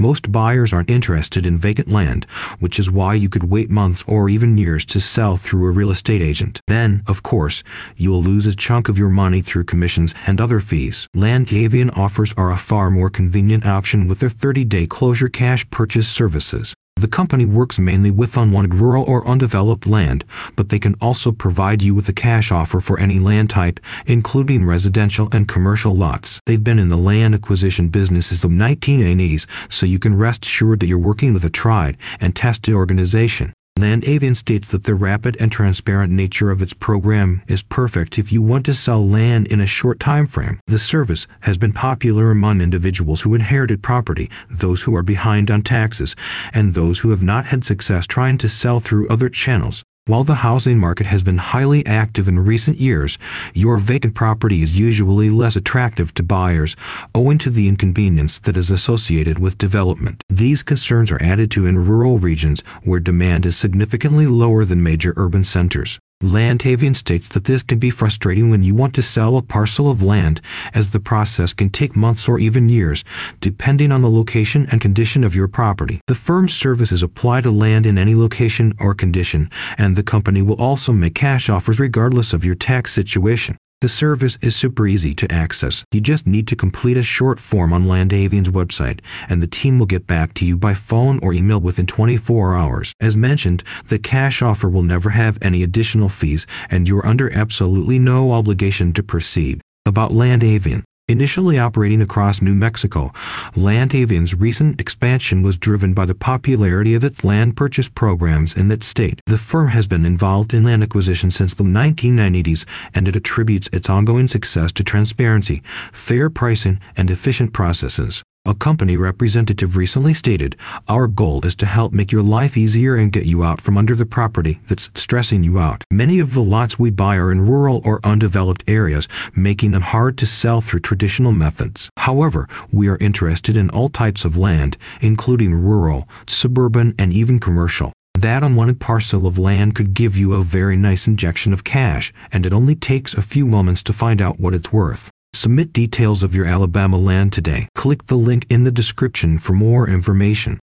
Most buyers aren't interested in vacant land, which is why you could wait months or even years to sell through a real estate agent. Then, of course, you'll lose a chunk of your money through commissions and other fees. Landavian offers are a far more convenient option with their 30-day closure cash purchase services. The company works mainly with unwanted rural or undeveloped land, but they can also provide you with a cash offer for any land type, including residential and commercial lots. They've been in the land acquisition business since the 1980s, so you can rest assured that you're working with a tried and tested organization. Landavian states that the rapid and transparent nature of its program is perfect if you want to sell land in a short time frame. The service has been popular among individuals who inherited property, those who are behind on taxes, and those who have not had success trying to sell through other channels. While the housing market has been highly active in recent years, your vacant property is usually less attractive to buyers owing to the inconvenience that is associated with development. These concerns are added to in rural regions where demand is significantly lower than major urban centers. Landavian states that this can be frustrating when you want to sell a parcel of land, as the process can take months or even years, depending on the location and condition of your property. The firm's services apply to land in any location or condition, and the company will also make cash offers regardless of your tax situation. The service is super easy to access. You just need to complete a short form on Landavian's website, and the team will get back to you by phone or email within 24 hours. As mentioned, the cash offer will never have any additional fees, and you're under absolutely no obligation to proceed. About Landavian. Initially operating across New Mexico, Landavian's recent expansion was driven by the popularity of its land purchase programs in that state. The firm has been involved in land acquisition since the 1990s, and it attributes its ongoing success to transparency, fair pricing, and efficient processes. A company representative recently stated, Our goal is to help make your life easier and get you out from under the property that's stressing you out. Many of the lots we buy are in rural or undeveloped areas, making them hard to sell through traditional methods. However, we are interested in all types of land, including rural, suburban, and even commercial. That unwanted parcel of land could give you a very nice injection of cash, and it only takes a few moments to find out what it's worth. Submit details of your Alabama land today. Click the link in the description for more information.